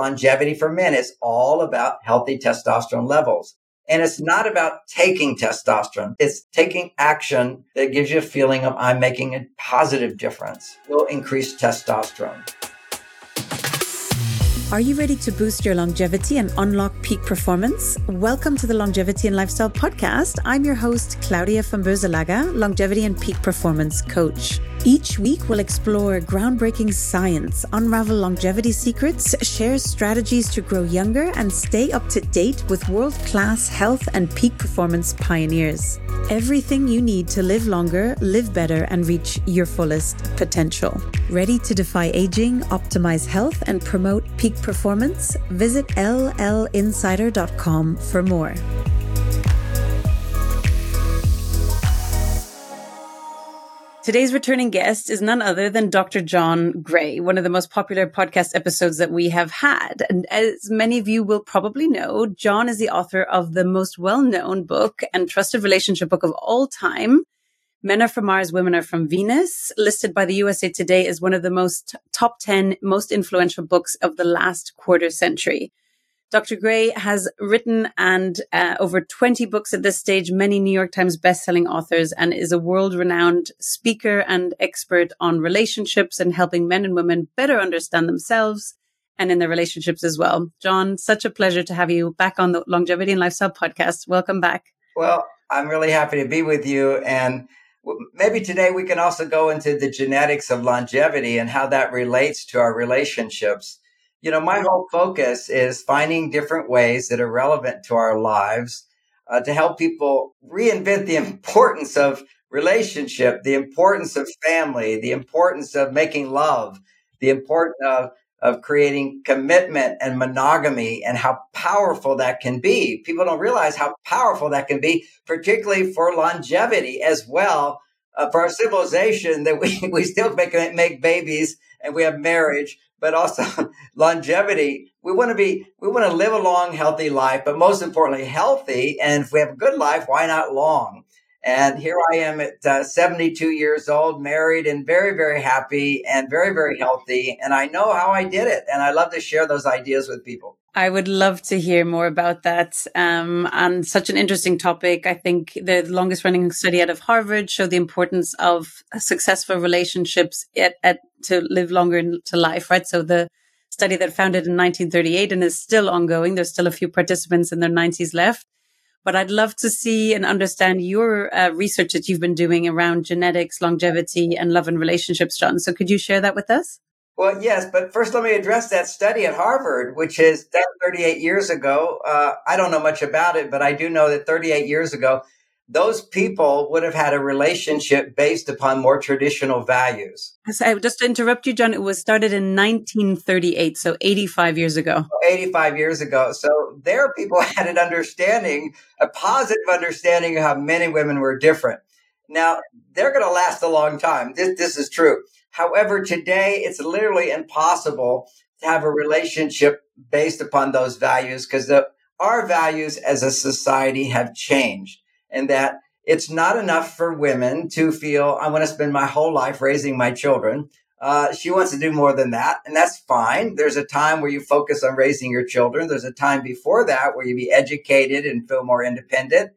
longevity for men is all about healthy testosterone levels. And it's not about taking testosterone. It's taking action that gives you a feeling of I'm making a positive difference. Will increase testosterone. Are you ready to boost your longevity and unlock peak performance? Welcome to the Longevity and Lifestyle Podcast. I'm your host, Claudia Boeselager, Longevity and Peak Performance Coach. Each week, we'll explore groundbreaking science, unravel longevity secrets, share strategies to grow younger, and stay up to date with world class health and peak performance pioneers. Everything you need to live longer, live better, and reach your fullest potential. Ready to defy aging, optimize health, and promote peak performance? Visit llinsider.com for more. Today's returning guest is none other than Dr. John Gray, one of the most popular podcast episodes that we have had. And as many of you will probably know, John is the author of the most well-known book and trusted relationship book of all time, Men Are From Mars, Women Are From Venus, listed by the USA Today as one of the most top 10 most influential books of the last quarter century. Dr. Gray has written and uh, over 20 books at this stage, many New York Times bestselling authors, and is a world renowned speaker and expert on relationships and helping men and women better understand themselves and in their relationships as well. John, such a pleasure to have you back on the Longevity and Lifestyle podcast. Welcome back. Well, I'm really happy to be with you. And maybe today we can also go into the genetics of longevity and how that relates to our relationships. You know, my whole focus is finding different ways that are relevant to our lives uh, to help people reinvent the importance of relationship, the importance of family, the importance of making love, the importance of, of creating commitment and monogamy and how powerful that can be. People don't realize how powerful that can be, particularly for longevity as well. Uh, for our civilization that we, we still make, make babies and we have marriage, but also longevity. We want to be, we want to live a long, healthy life, but most importantly, healthy. And if we have a good life, why not long? And here I am at uh, 72 years old, married and very, very happy and very, very healthy. And I know how I did it. And I love to share those ideas with people. I would love to hear more about that. Um, and such an interesting topic. I think the longest running study out of Harvard showed the importance of successful relationships at, at to live longer into life, right? So the study that founded in 1938 and is still ongoing. There's still a few participants in their 90s left. But I'd love to see and understand your uh, research that you've been doing around genetics, longevity, and love and relationships, John. So could you share that with us? Well, yes, but first let me address that study at Harvard, which is done 38 years ago. Uh, I don't know much about it, but I do know that 38 years ago, those people would have had a relationship based upon more traditional values. So just to interrupt you, John, it was started in 1938, so 85 years ago. 85 years ago. So there people had an understanding, a positive understanding of how men and women were different. Now, they're going to last a long time. This, this is true. However, today it's literally impossible to have a relationship based upon those values because our values as a society have changed and that it's not enough for women to feel I want to spend my whole life raising my children. Uh, she wants to do more than that, and that's fine. There's a time where you focus on raising your children. There's a time before that where you be educated and feel more independent.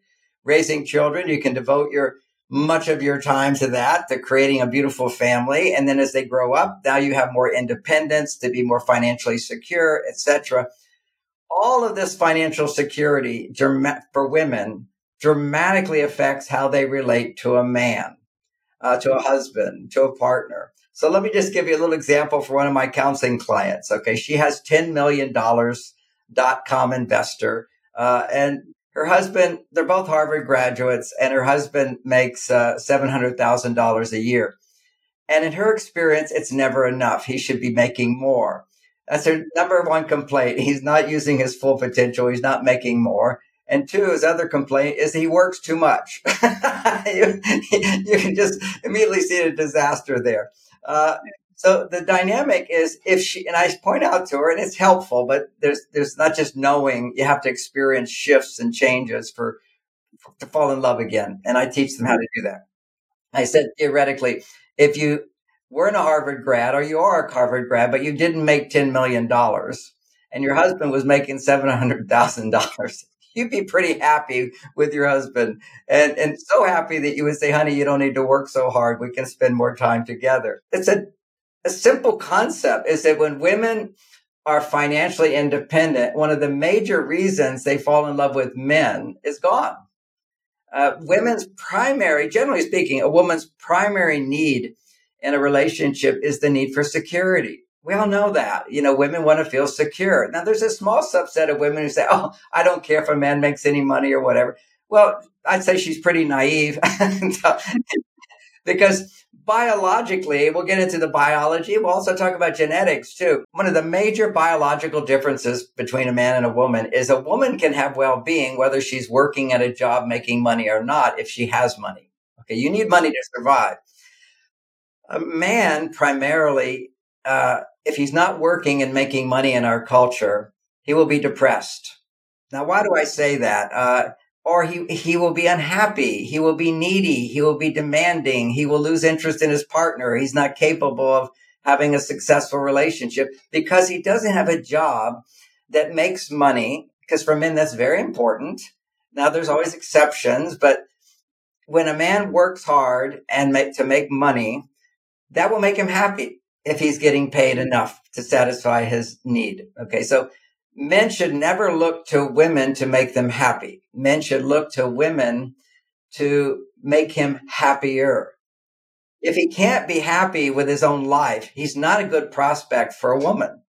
Raising children, you can devote your much of your time to that, to creating a beautiful family. And then as they grow up, now you have more independence to be more financially secure, etc. All of this financial security for women dramatically affects how they relate to a man, uh, to a husband, to a partner. So let me just give you a little example for one of my counseling clients. Okay. She has $10 million dot com investor. Uh, and her husband, they're both Harvard graduates, and her husband makes uh, $700,000 a year. And in her experience, it's never enough. He should be making more. That's her number one complaint. He's not using his full potential. He's not making more. And two, his other complaint is he works too much. you, you, can just immediately see a disaster there. Uh, so the dynamic is if she and I point out to her, and it's helpful, but there's there's not just knowing; you have to experience shifts and changes for, for to fall in love again. And I teach them how to do that. I said theoretically, if you weren't a Harvard grad or you are a Harvard grad, but you didn't make ten million dollars, and your husband was making $700,000, you'd be pretty happy with your husband and, and so happy that you would say, honey, you don't need to work so hard. We can spend more time together. It's a, a simple concept is that when women are financially independent, one of the major reasons they fall in love with men is gone. Uh, women's primary, generally speaking, a woman's primary need in a relationship is the need for security. We all know that. You know, women want to feel secure. Now, there's a small subset of women who say, Oh, I don't care if a man makes any money or whatever. Well, I'd say she's pretty naive because biologically, we'll get into the biology. We'll also talk about genetics too. One of the major biological differences between a man and a woman is a woman can have well being whether she's working at a job making money or not if she has money. Okay, you need money to survive. A man primarily, uh, if he's not working and making money in our culture, he will be depressed. Now, why do I say that? Uh, or he, he will be unhappy. He will be needy. He will be demanding. He will lose interest in his partner. He's not capable of having a successful relationship because he doesn't have a job that makes money. Because for men, that's very important. Now, there's always exceptions, but when a man works hard and make, to make money, that will make him happy if he's getting paid mm-hmm. enough to satisfy his need. Okay. So men should never look to women to make them happy. Men should look to women to make him happier. If he can't be happy with his own life, he's not a good prospect for a woman.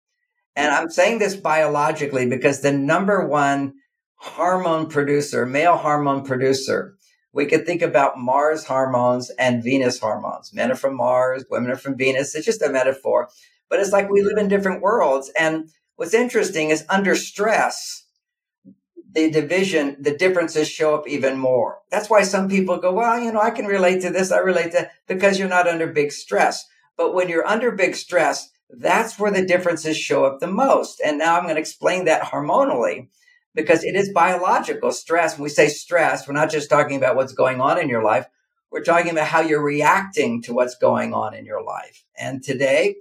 And I'm saying this biologically because the number one hormone producer, male hormone producer, we could think about Mars hormones and Venus hormones. Men are from Mars, women are from Venus. It's just a metaphor, but it's like we live in different worlds. And What's interesting is under stress, the division, the differences show up even more. That's why some people go, well, you know, I can relate to this. I relate to because you're not under big stress. But when you're under big stress, that's where the differences show up the most. And now I'm going to explain that hormonally because it is biological stress. When we say stress, we're not just talking about what's going on in your life. We're talking about how you're reacting to what's going on in your life. And today,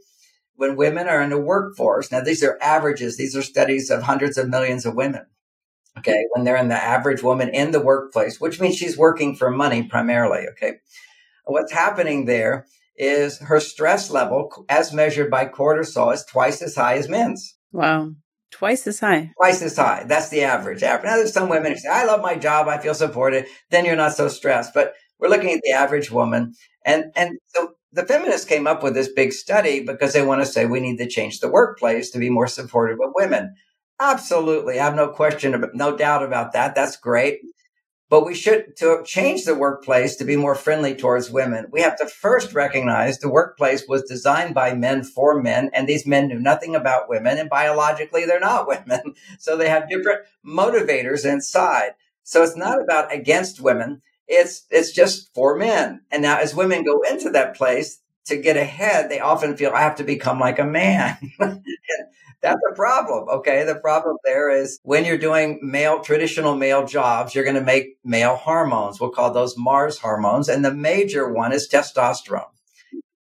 when women are in the workforce, now these are averages, these are studies of hundreds of millions of women. Okay. When they're in the average woman in the workplace, which means she's working for money primarily. Okay. What's happening there is her stress level, as measured by cortisol, is twice as high as men's. Wow. Twice as high. Twice as high. That's the average. Now, there's some women who say, I love my job. I feel supported. Then you're not so stressed. But we're looking at the average woman. And, and so the feminists came up with this big study because they want to say we need to change the workplace to be more supportive of women. Absolutely. I have no question, about, no doubt about that. That's great. But we should to change the workplace to be more friendly towards women. We have to first recognize the workplace was designed by men for men, and these men knew nothing about women, and biologically they're not women. So they have different motivators inside. So it's not about against women. It's it's just for men. And now as women go into that place to get ahead, they often feel I have to become like a man. That's a problem. Okay. The problem there is when you're doing male, traditional male jobs, you're going to make male hormones. We'll call those Mars hormones. And the major one is testosterone.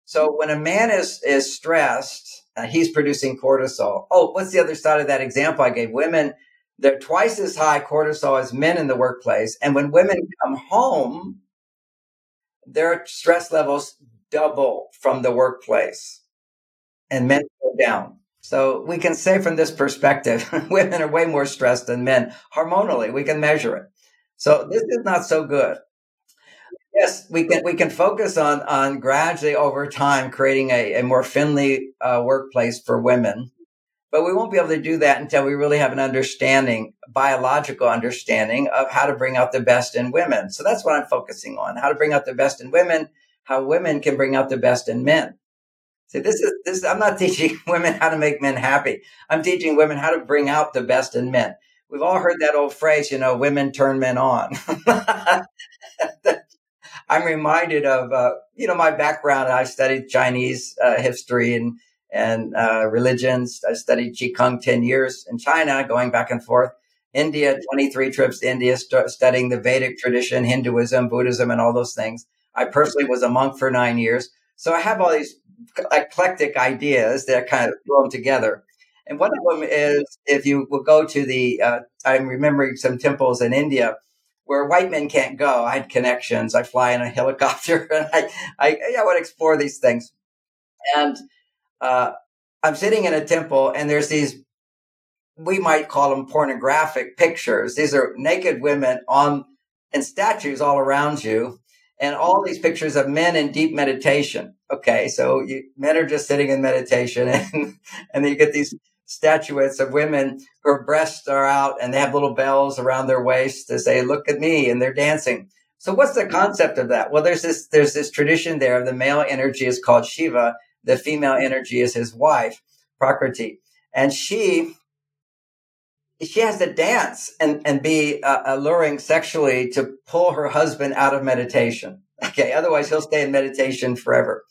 So when a man is, is stressed, uh, he's producing cortisol. Oh, what's the other side of that example I gave? Women they're twice as high cortisol as men in the workplace. And when women come home, their stress levels double from the workplace and men go down. So we can say from this perspective, women are way more stressed than men hormonally. We can measure it. So this is not so good. Yes, we can we can focus on on gradually over time creating a, a more friendly uh, workplace for women but we won't be able to do that until we really have an understanding, biological understanding of how to bring out the best in women. So that's what I'm focusing on, how to bring out the best in women, how women can bring out the best in men. See, this is this. I'm not teaching women how to make men happy. I'm teaching women how to bring out the best in men. We've all heard that old phrase, you know, women turn men on. I'm reminded of, uh, you know, my background. I studied Chinese uh, history and and uh, religions. I studied Qigong 10 years in China, going back and forth. India, 23 trips to India, st- studying the Vedic tradition, Hinduism, Buddhism, and all those things. I personally was a monk for nine years. So I have all these eclectic ideas that kind of throw them together. And one of them is if you will go to the, uh, I'm remembering some temples in India where white men can't go. I had connections. I fly in a helicopter and I, I, I want to explore these things. And uh, I'm sitting in a temple and there's these, we might call them pornographic pictures. These are naked women on, and statues all around you. And all these pictures of men in deep meditation. Okay. So you, men are just sitting in meditation and, and then you get these statuettes of women whose breasts are out and they have little bells around their waist to say, look at me, and they're dancing. So what's the concept of that? Well, there's this, there's this tradition there. of The male energy is called Shiva. The female energy is his wife, Prakriti. And she, she has to dance and, and be uh, alluring sexually to pull her husband out of meditation. Okay. Otherwise he'll stay in meditation forever.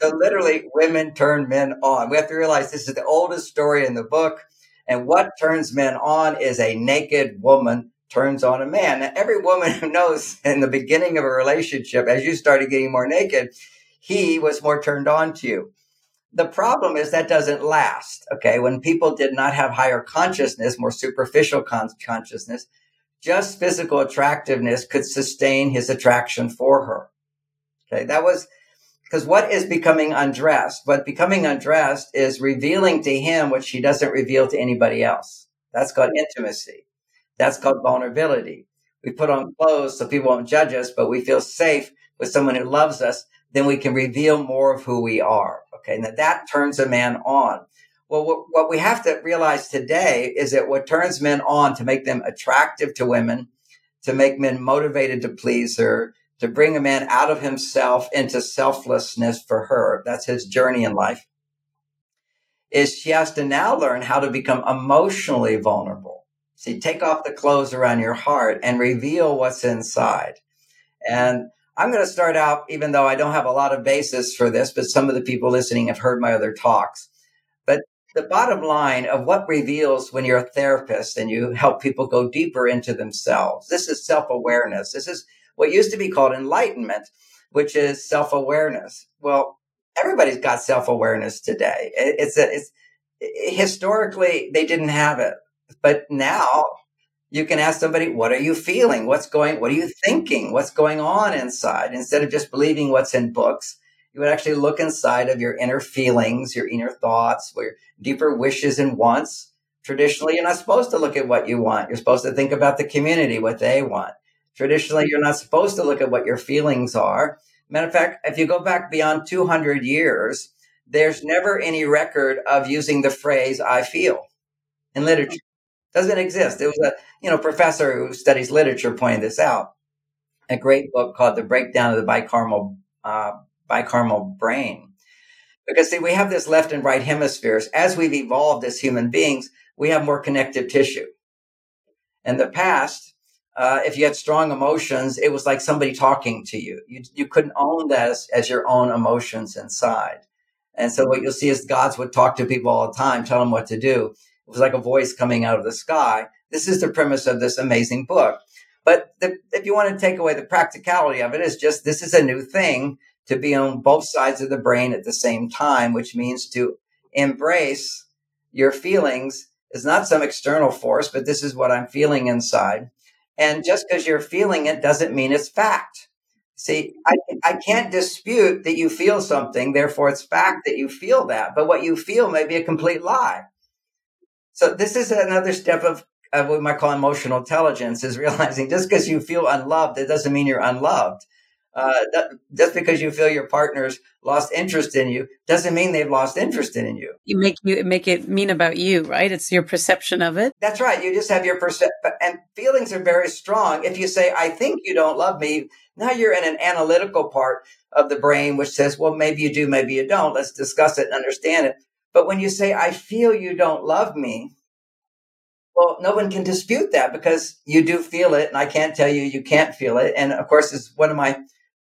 So literally, women turn men on. We have to realize this is the oldest story in the book. And what turns men on is a naked woman turns on a man. Now, every woman who knows in the beginning of a relationship, as you started getting more naked, he was more turned on to you. The problem is that doesn't last. Okay. When people did not have higher consciousness, more superficial con- consciousness, just physical attractiveness could sustain his attraction for her. Okay. That was, because what is becoming undressed? What becoming undressed is revealing to him what she doesn't reveal to anybody else. That's called intimacy. That's called vulnerability. We put on clothes so people won't judge us, but we feel safe with someone who loves us. Then we can reveal more of who we are. Okay. Now that turns a man on. Well, what, we have to realize today is that what turns men on to make them attractive to women, to make men motivated to please her, to bring a man out of himself into selflessness for her. That's his journey in life. Is she has to now learn how to become emotionally vulnerable. See, take off the clothes around your heart and reveal what's inside. And I'm going to start out, even though I don't have a lot of basis for this, but some of the people listening have heard my other talks. But the bottom line of what reveals when you're a therapist and you help people go deeper into themselves. This is self awareness. This is what used to be called enlightenment, which is self awareness. Well, everybody's got self awareness today. It's a, it's historically they didn't have it, but now you can ask somebody, what are you feeling? What's going, what are you thinking? What's going on inside? Instead of just believing what's in books, you would actually look inside of your inner feelings, your inner thoughts, your deeper wishes and wants. Traditionally, you're not supposed to look at what you want. You're supposed to think about the community, what they want. Traditionally, you're not supposed to look at what your feelings are. Matter of fact, if you go back beyond 200 years, there's never any record of using the phrase "I feel" in literature. Doesn't exist. It was a you know professor who studies literature pointed this out. A great book called "The Breakdown of the Bicameral uh, Bicameral Brain." Because see, we have this left and right hemispheres. As we've evolved as human beings, we have more connective tissue. In the past, uh, if you had strong emotions, it was like somebody talking to you. You, you couldn't own that as, as your own emotions inside. And so what you'll see is gods would talk to people all the time, tell them what to do. It was like a voice coming out of the sky. This is the premise of this amazing book. But the, if you want to take away the practicality of it, it's just this is a new thing to be on both sides of the brain at the same time, which means to embrace your feelings is not some external force, but this is what I'm feeling inside. And just because you're feeling it doesn't mean it's fact. See, I, I can't dispute that you feel something, therefore it's fact that you feel that. But what you feel may be a complete lie. So this is another step of, of what we might call emotional intelligence is realizing just because you feel unloved, it doesn't mean you're unloved uh, that, just because you feel your partner's lost interest in you doesn't mean they've lost interest in you. You make you make it mean about you, right? It's your perception of it. That's right. You just have your perception, and feelings are very strong. If you say, "I think you don't love me," now you're in an analytical part of the brain which says, "Well, maybe you do, maybe you don't. Let's discuss it and understand it." But when you say, "I feel you don't love me," Well, no one can dispute that because you do feel it, and I can't tell you you can't feel it. And of course, it's one of my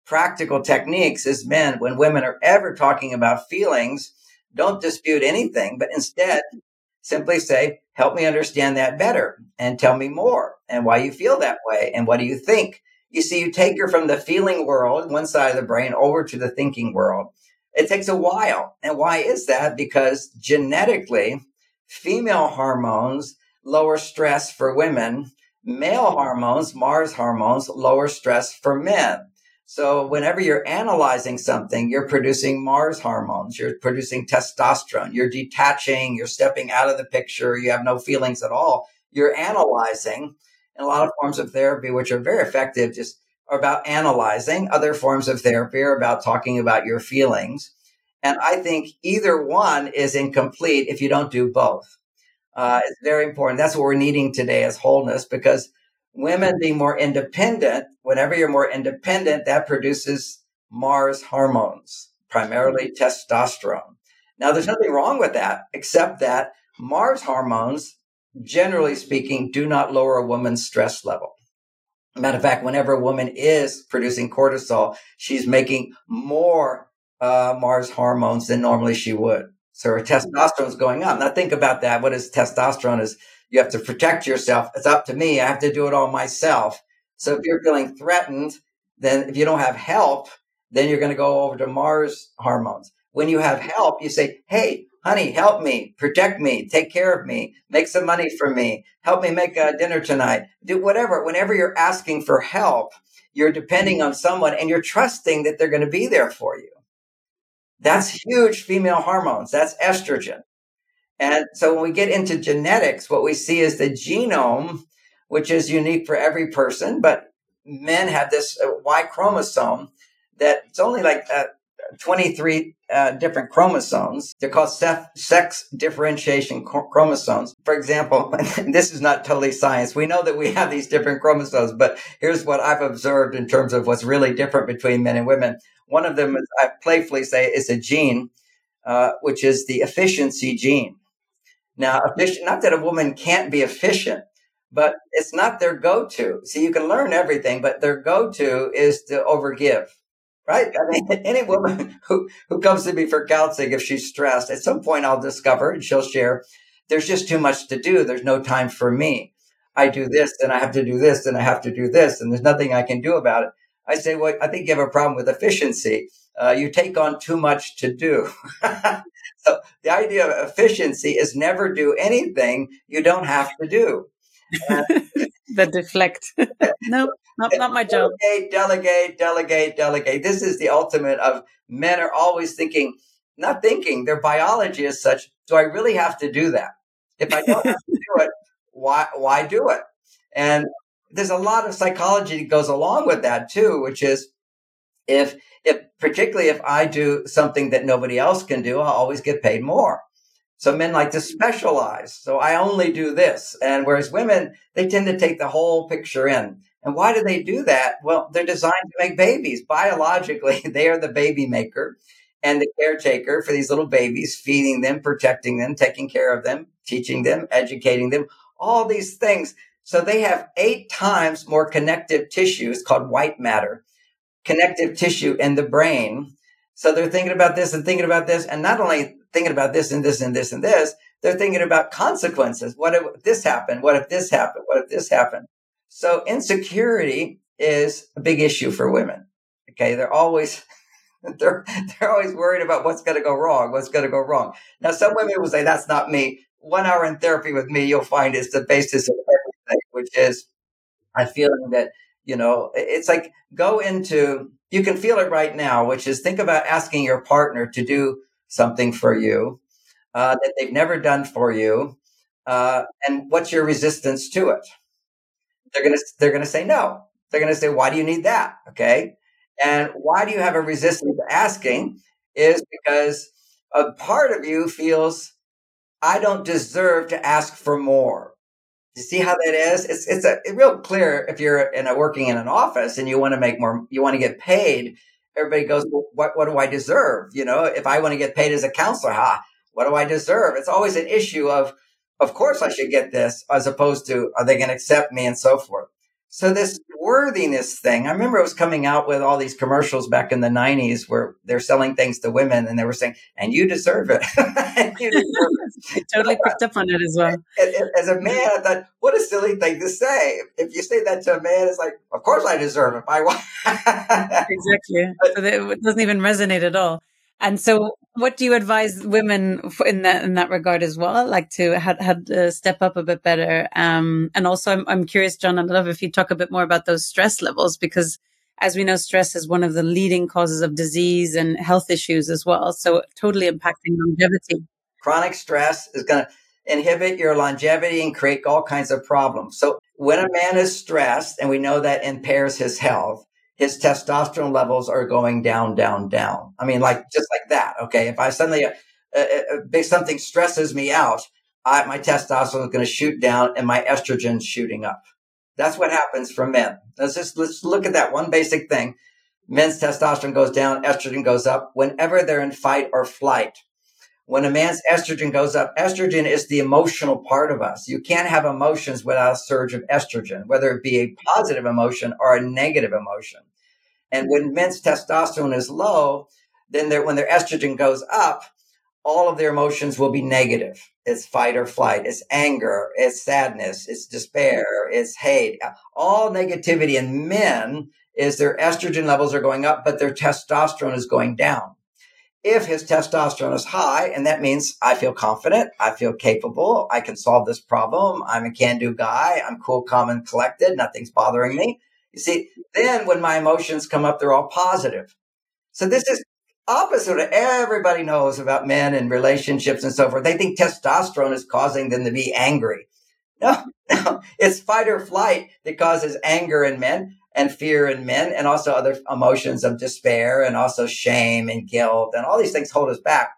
practical techniques is men, when women are ever talking about feelings, don't dispute anything, but instead simply say, help me understand that better and tell me more and why you feel that way and what do you think? You see, you take her from the feeling world, one side of the brain, over to the thinking world. It takes a while. And why is that? Because genetically, female hormones lower stress for women. Male hormones, Mars hormones, lower stress for men. So whenever you're analyzing something, you're producing Mars hormones, you're producing testosterone, you're detaching, you're stepping out of the picture, you have no feelings at all. You're analyzing. And a lot of forms of therapy, which are very effective, just are about analyzing. Other forms of therapy are about talking about your feelings. And I think either one is incomplete if you don't do both. Uh, it's very important. That's what we're needing today as wholeness because women being more independent, whenever you're more independent, that produces Mars hormones, primarily testosterone. Now, there's nothing wrong with that, except that Mars hormones, generally speaking, do not lower a woman's stress level. Matter of fact, whenever a woman is producing cortisol, she's making more uh, Mars hormones than normally she would. So her testosterone is going up. Now think about that. What is testosterone? Is you have to protect yourself. It's up to me. I have to do it all myself. So if you're feeling threatened, then if you don't have help, then you're going to go over to Mars hormones. When you have help, you say, Hey, honey, help me, protect me, take care of me, make some money for me, help me make a dinner tonight, do whatever. Whenever you're asking for help, you're depending on someone and you're trusting that they're going to be there for you. That's huge female hormones. That's estrogen. And so when we get into genetics, what we see is the genome, which is unique for every person, but men have this uh, Y chromosome that it's only like uh, 23 uh, different chromosomes. They're called sex differentiation chromosomes. For example, this is not totally science. We know that we have these different chromosomes, but here's what I've observed in terms of what's really different between men and women. One of them, I playfully say, is a gene, uh, which is the efficiency gene. Now, efficient, not that a woman can't be efficient, but it's not their go-to. See, you can learn everything, but their go-to is to overgive, right? I mean, any woman who, who comes to me for counseling, if she's stressed, at some point I'll discover and she'll share, there's just too much to do. There's no time for me. I do this and I have to do this and I have to do this and there's nothing I can do about it. I say, well, I think you have a problem with efficiency. Uh, you take on too much to do. so the idea of efficiency is never do anything you don't have to do. Uh, the deflect. no, not, not my job. Delegate, delegate, delegate, delegate. This is the ultimate of men are always thinking, not thinking, their biology is such, do I really have to do that? If I don't have to do it, why, why do it? And there's a lot of psychology that goes along with that too, which is if, if, particularly if I do something that nobody else can do, I'll always get paid more. So men like to specialize. So I only do this. And whereas women, they tend to take the whole picture in. And why do they do that? Well, they're designed to make babies. Biologically, they are the baby maker and the caretaker for these little babies, feeding them, protecting them, taking care of them, teaching them, educating them, all these things. So they have eight times more connective tissue. It's called white matter, connective tissue in the brain. So they're thinking about this and thinking about this, and not only thinking about this and this and this and this, they're thinking about consequences. What if this happened? What if this happened? What if this happened? So insecurity is a big issue for women. Okay. They're always, they're, they're always worried about what's going to go wrong, what's going to go wrong. Now, some women will say, that's not me. One hour in therapy with me, you'll find is the basis of everything, which is I feeling that, you know, it's like go into, you can feel it right now, which is think about asking your partner to do something for you uh, that they've never done for you, uh, and what's your resistance to it? They're gonna they're gonna say no. They're gonna say, why do you need that? Okay, and why do you have a resistance to asking? Is because a part of you feels I don't deserve to ask for more. You see how that is? It's it's a real clear if you're in a working in an office and you want to make more, you want to get paid everybody goes, well, what, what do I deserve? You know, if I want to get paid as a counselor, ha, what do I deserve? It's always an issue of, of course I should get this as opposed to, are they going to accept me and so forth. So this worthiness thing, I remember it was coming out with all these commercials back in the nineties where they're selling things to women and they were saying, and you deserve it. you deserve it. totally picked up on it as well. As a man, I thought, what a silly thing to say. If you say that to a man, it's like, of course I deserve it. I want. exactly. So it doesn't even resonate at all. And so, what do you advise women in that in that regard as well? Like to had had step up a bit better. Um, and also, I'm I'm curious, John, I'd love if you talk a bit more about those stress levels because, as we know, stress is one of the leading causes of disease and health issues as well. So, totally impacting longevity. Chronic stress is going to inhibit your longevity and create all kinds of problems. So, when a man is stressed, and we know that impairs his health, his testosterone levels are going down, down, down. I mean, like just like that. Okay. If I suddenly, uh, uh, uh something stresses me out, I, my testosterone is going to shoot down and my estrogen shooting up. That's what happens for men. Let's just, let's look at that one basic thing. Men's testosterone goes down, estrogen goes up whenever they're in fight or flight. When a man's estrogen goes up, estrogen is the emotional part of us. You can't have emotions without a surge of estrogen, whether it be a positive emotion or a negative emotion. And when men's testosterone is low, then when their estrogen goes up, all of their emotions will be negative. It's fight or flight. It's anger. It's sadness. It's despair. It's hate. All negativity in men is their estrogen levels are going up, but their testosterone is going down. If his testosterone is high, and that means I feel confident, I feel capable, I can solve this problem, I'm a can do guy, I'm cool, calm, and collected, nothing's bothering me, you see, then when my emotions come up, they're all positive. So this is opposite of everybody knows about men and relationships and so forth. They think testosterone is causing them to be angry. No, no, it's fight or flight that causes anger in men and fear in men and also other emotions of despair and also shame and guilt and all these things hold us back.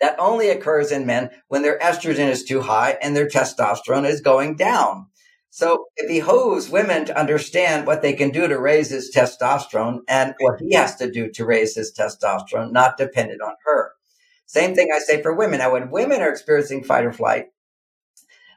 That only occurs in men when their estrogen is too high and their testosterone is going down. So it behooves women to understand what they can do to raise his testosterone and what he has to do to raise his testosterone, not dependent on her. Same thing I say for women. Now, when women are experiencing fight or flight,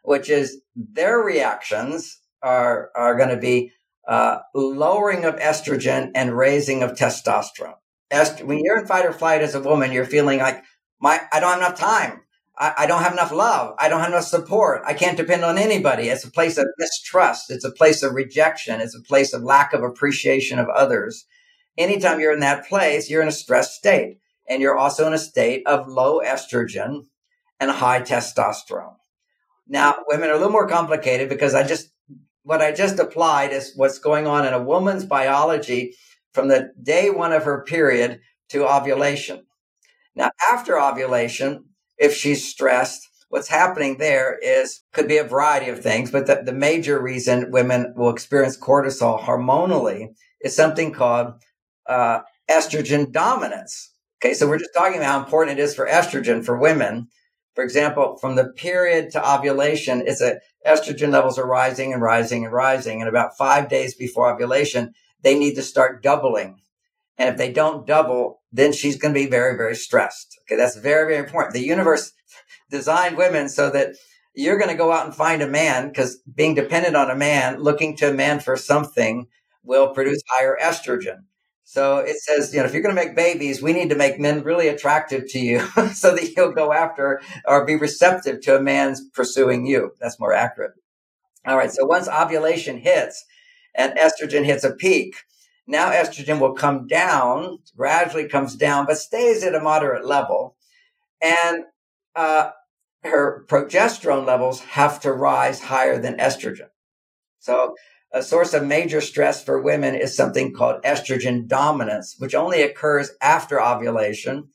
which is their reactions are, are going to be uh, lowering of estrogen and raising of testosterone. Est- when you're in fight or flight as a woman, you're feeling like, my, I don't have enough time. I, I, don't have enough love. I don't have enough support. I can't depend on anybody. It's a place of mistrust. It's a place of rejection. It's a place of lack of appreciation of others. Anytime you're in that place, you're in a stressed state and you're also in a state of low estrogen and high testosterone. Now, women are a little more complicated because I just, what I just applied is what's going on in a woman's biology from the day one of her period to ovulation. Now, after ovulation, if she's stressed. What's happening there is could be a variety of things, but the, the major reason women will experience cortisol hormonally is something called uh, estrogen dominance. Okay, so we're just talking about how important it is for estrogen for women. For example, from the period to ovulation, it's a estrogen levels are rising and rising and rising. And about five days before ovulation, they need to start doubling. And if they don't double, then she's going to be very, very stressed. Okay. That's very, very important. The universe designed women so that you're going to go out and find a man because being dependent on a man, looking to a man for something will produce higher estrogen. So it says, you know, if you're going to make babies, we need to make men really attractive to you so that you'll go after or be receptive to a man's pursuing you. That's more accurate. All right. So once ovulation hits and estrogen hits a peak, now estrogen will come down, gradually comes down, but stays at a moderate level. And uh, her progesterone levels have to rise higher than estrogen. So a source of major stress for women is something called estrogen dominance, which only occurs after ovulation.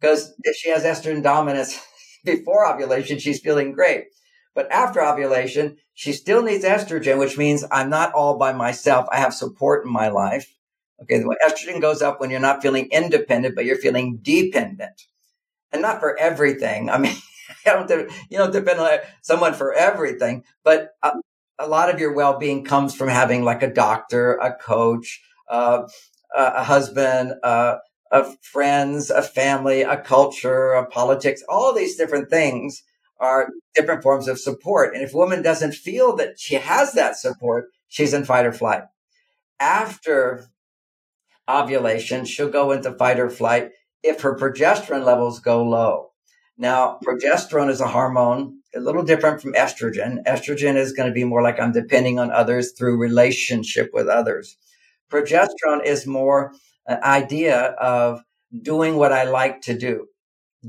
Because if she has estrogen dominance before ovulation, she's feeling great. But after ovulation, she still needs estrogen, which means I'm not all by myself. I have support in my life. Okay, the estrogen goes up when you're not feeling independent, but you're feeling dependent, and not for everything. I mean, I don't, you don't depend on someone for everything, but a, a lot of your well-being comes from having like a doctor, a coach, uh, a husband, uh, of friends, a family, a culture, a politics, all these different things are different forms of support. And if a woman doesn't feel that she has that support, she's in fight or flight. After ovulation, she'll go into fight or flight if her progesterone levels go low. Now, progesterone is a hormone a little different from estrogen. Estrogen is going to be more like I'm depending on others through relationship with others. Progesterone is more an idea of doing what I like to do,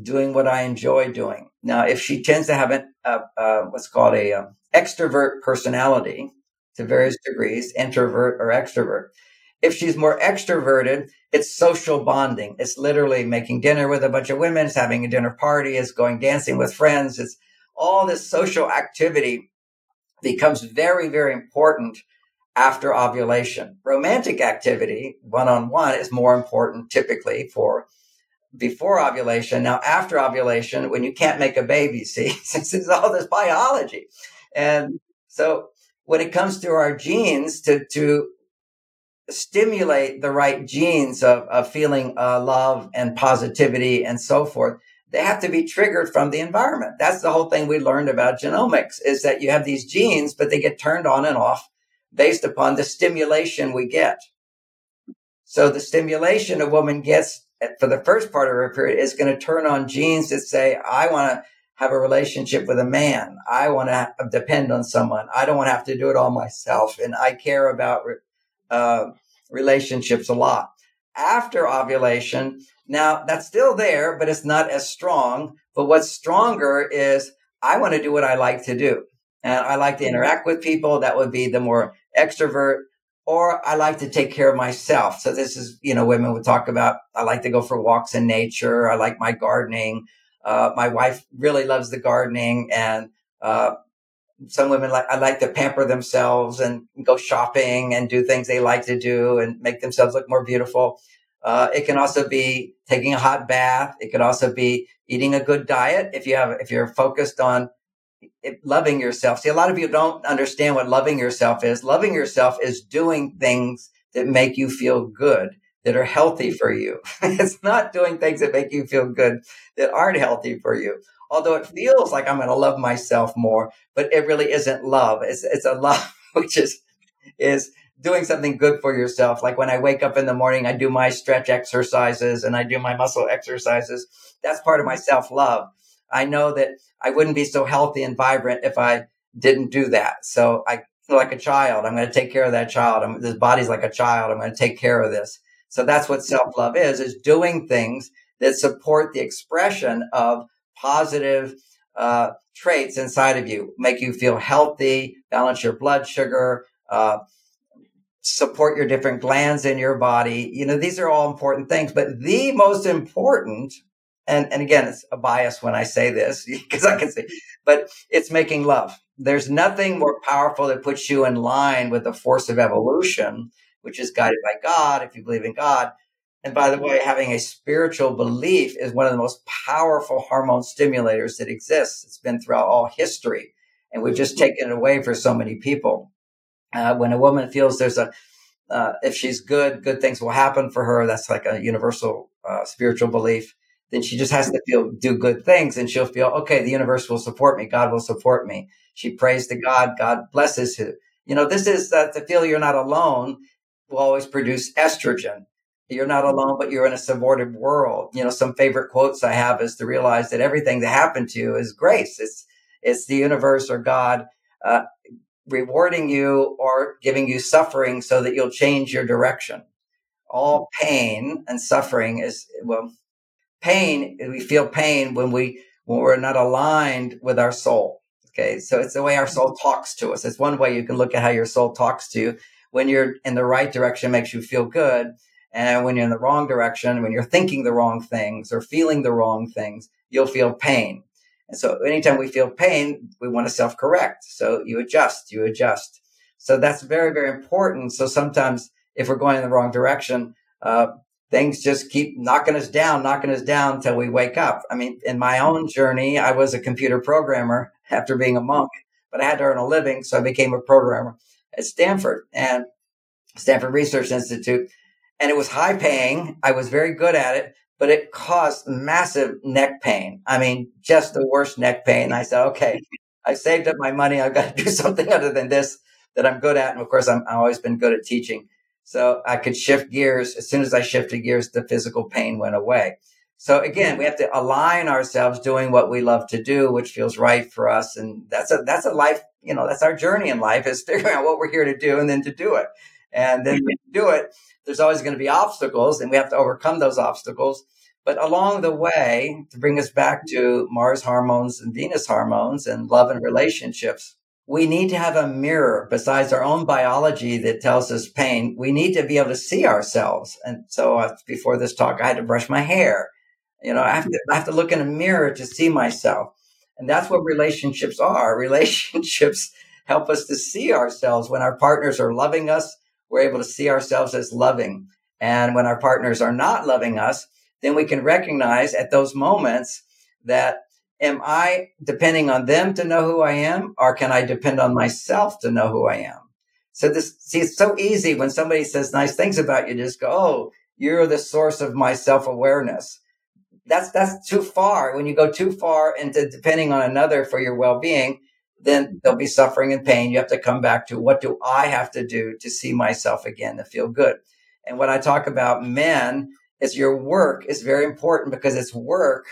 doing what I enjoy doing. Now, if she tends to have an, uh, uh, what's called a um, extrovert personality to various degrees, introvert or extrovert, if she's more extroverted, it's social bonding. It's literally making dinner with a bunch of women, it's having a dinner party, it's going dancing with friends. It's all this social activity becomes very, very important after ovulation. Romantic activity, one on one, is more important typically for before ovulation. Now, after ovulation, when you can't make a baby, see, since it's all this biology. And so when it comes to our genes to, to stimulate the right genes of, of feeling uh, love and positivity and so forth, they have to be triggered from the environment. That's the whole thing we learned about genomics is that you have these genes, but they get turned on and off based upon the stimulation we get. So the stimulation a woman gets for the first part of her period is going to turn on genes that say, I want to have a relationship with a man. I want to depend on someone. I don't want to have to do it all myself. And I care about uh, relationships a lot. After ovulation, now that's still there, but it's not as strong. But what's stronger is I want to do what I like to do. And I like to interact with people. That would be the more extrovert or I like to take care of myself. So this is, you know, women would talk about, I like to go for walks in nature. I like my gardening. Uh, my wife really loves the gardening and, uh, some women like, I like to pamper themselves and go shopping and do things they like to do and make themselves look more beautiful. Uh, it can also be taking a hot bath. It could also be eating a good diet. If you have, if you're focused on loving yourself. See, a lot of you don't understand what loving yourself is. Loving yourself is doing things that make you feel good, that are healthy for you. it's not doing things that make you feel good that aren't healthy for you. Although it feels like I'm going to love myself more, but it really isn't love. It's, it's a love which is, is doing something good for yourself. Like when I wake up in the morning, I do my stretch exercises and I do my muscle exercises. That's part of my self love. I know that I wouldn't be so healthy and vibrant if I didn't do that. So I feel like a child. I'm going to take care of that child. I'm, this body's like a child. I'm going to take care of this. So that's what self love is, is doing things that support the expression of positive uh, traits inside of you, make you feel healthy, balance your blood sugar, uh, support your different glands in your body. You know, these are all important things, but the most important and and again it's a bias when i say this because i can say but it's making love. There's nothing more powerful that puts you in line with the force of evolution which is guided by god if you believe in god. And by the way having a spiritual belief is one of the most powerful hormone stimulators that exists. It's been throughout all history and we've just mm-hmm. taken it away for so many people uh, when a woman feels there's a uh, if she's good good things will happen for her that's like a universal uh, spiritual belief then she just has to feel do good things and she'll feel okay the universe will support me god will support me. She prays to god god blesses her. You know this is uh, to feel you're not alone will always produce estrogen. You're not alone but you're in a supportive world. You know some favorite quotes i have is to realize that everything that happened to you is grace. It's it's the universe or god uh, rewarding you or giving you suffering so that you'll change your direction all pain and suffering is well pain, we feel pain when we when we're not aligned with our soul. Okay, so it's the way our soul talks to us. It's one way you can look at how your soul talks to you. When you're in the right direction, makes you feel good, and when you're in the wrong direction, when you're thinking the wrong things or feeling the wrong things, you'll feel pain. And so, anytime we feel pain, we want to self correct. So you adjust, you adjust. So that's very, very important. So sometimes, if we're going in the wrong direction, uh, things just keep knocking us down, knocking us down until we wake up. I mean, in my own journey, I was a computer programmer after being a monk, but I had to earn a living. So I became a programmer at Stanford and Stanford Research Institute. And it was high paying. I was very good at it, but it caused massive neck pain. I mean, just the worst neck pain. I said, okay, I saved up my money. I've got to do something other than this that I'm good at. And of course, I'm, I've always been good at teaching. So I could shift gears. As soon as I shifted gears, the physical pain went away. So again, we have to align ourselves doing what we love to do, which feels right for us. And that's a, that's a life, you know, that's our journey in life is figuring out what we're here to do and then to do it. And then do it. There's always going to be obstacles and we have to overcome those obstacles. But along the way, to bring us back to Mars hormones and Venus hormones and love and relationships, we need to have a mirror besides our own biology that tells us pain. We need to be able to see ourselves. And so uh, before this talk, I had to brush my hair. You know, I have, to, I have to look in a mirror to see myself. And that's what relationships are. Relationships help us to see ourselves when our partners are loving us. We're able to see ourselves as loving. And when our partners are not loving us, then we can recognize at those moments that am I depending on them to know who I am, or can I depend on myself to know who I am? So this, see, it's so easy when somebody says nice things about you, just go, oh, you're the source of my self awareness. That's, that's too far. When you go too far into depending on another for your well being, then there'll be suffering and pain. You have to come back to what do I have to do to see myself again, to feel good. And when I talk about men, is your work is very important because it's work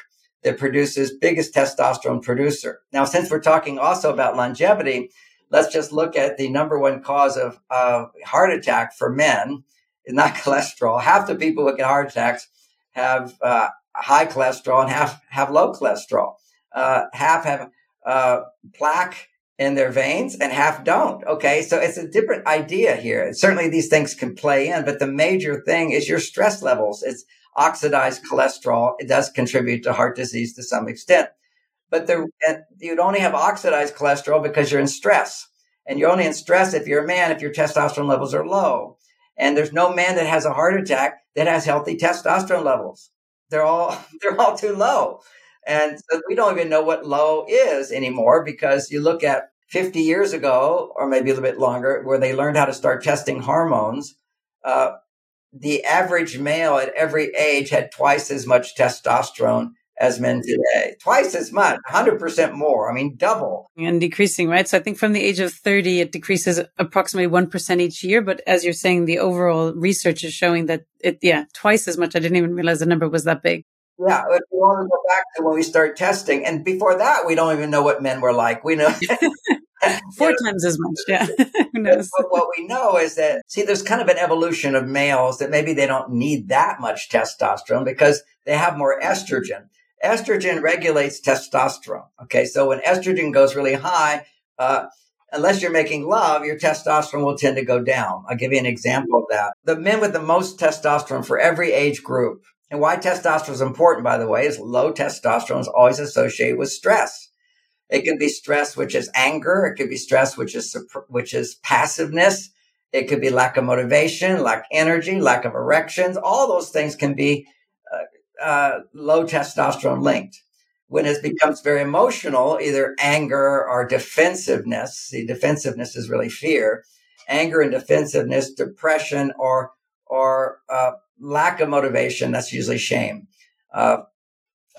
that produces biggest testosterone producer. Now, since we're talking also about longevity, let's just look at the number one cause of heart attack for men is not cholesterol. Half the people who get heart attacks have uh, high cholesterol and half have low cholesterol. Uh, half have uh, plaque in their veins and half don't. Okay. So it's a different idea here. Certainly these things can play in, but the major thing is your stress levels. It's oxidized cholesterol. It does contribute to heart disease to some extent, but the, you'd only have oxidized cholesterol because you're in stress and you're only in stress if you're a man, if your testosterone levels are low. And there's no man that has a heart attack that has healthy testosterone levels. They're all, they're all too low. And so we don't even know what low is anymore because you look at 50 years ago, or maybe a little bit longer, where they learned how to start testing hormones. Uh, the average male at every age had twice as much testosterone as men today. Twice as much, 100% more. I mean, double. And decreasing, right? So I think from the age of 30, it decreases approximately 1% each year. But as you're saying, the overall research is showing that it, yeah, twice as much. I didn't even realize the number was that big. Yeah, if we want to go back to when we start testing, and before that, we don't even know what men were like. We know four times as much. Yeah, who knows? But what we know is that see, there's kind of an evolution of males that maybe they don't need that much testosterone because they have more estrogen. Estrogen regulates testosterone. Okay, so when estrogen goes really high, uh, unless you're making love, your testosterone will tend to go down. I'll give you an example of that. The men with the most testosterone for every age group and why testosterone is important, by the way, is low testosterone is always associated with stress. It can be stress, which is anger. It could be stress, which is, which is passiveness. It could be lack of motivation, lack energy, lack of erections. All those things can be uh, uh, low testosterone linked. When it becomes very emotional, either anger or defensiveness, see, defensiveness is really fear, anger and defensiveness, depression or, or, uh, lack of motivation, that's usually shame, uh,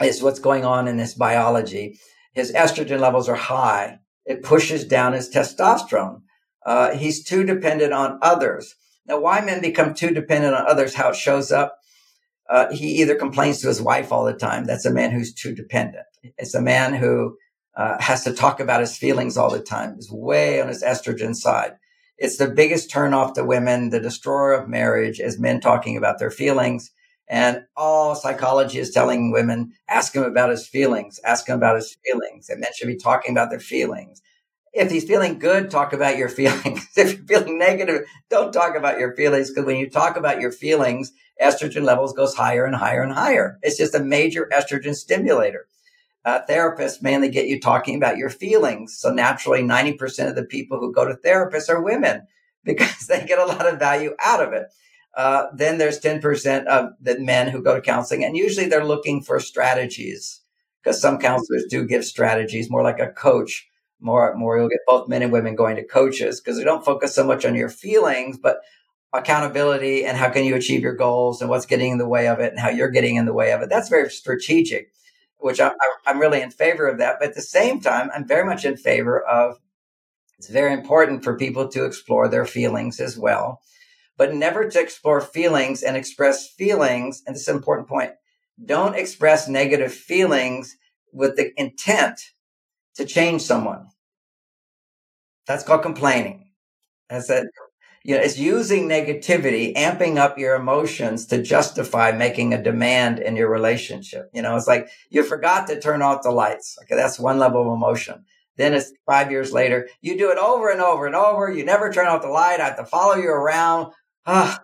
is what's going on in his biology. His estrogen levels are high. It pushes down his testosterone. Uh, he's too dependent on others. Now, why men become too dependent on others, how it shows up, uh, he either complains to his wife all the time. That's a man who's too dependent. It's a man who uh, has to talk about his feelings all the time. He's way on his estrogen side. It's the biggest turnoff to women. The destroyer of marriage is men talking about their feelings. And all psychology is telling women, ask him about his feelings, ask him about his feelings. And men should be talking about their feelings. If he's feeling good, talk about your feelings. if you're feeling negative, don't talk about your feelings. Because when you talk about your feelings, estrogen levels goes higher and higher and higher. It's just a major estrogen stimulator uh, therapists mainly get you talking about your feelings. So naturally, 90% of the people who go to therapists are women because they get a lot of value out of it. Uh, then there's 10% of the men who go to counseling, and usually they're looking for strategies because some counselors do give strategies, more like a coach. More, more, you'll get both men and women going to coaches because they don't focus so much on your feelings, but accountability and how can you achieve your goals and what's getting in the way of it and how you're getting in the way of it. That's very strategic which I, am really in favor of that. But at the same time, I'm very much in favor of it's very important for people to explore their feelings as well, but never to explore feelings and express feelings. And this is an important point. Don't express negative feelings with the intent to change someone. That's called complaining. That's it. You know, it's using negativity, amping up your emotions to justify making a demand in your relationship. You know, it's like you forgot to turn off the lights. Okay. That's one level of emotion. Then it's five years later. You do it over and over and over. You never turn off the light. I have to follow you around. Ah,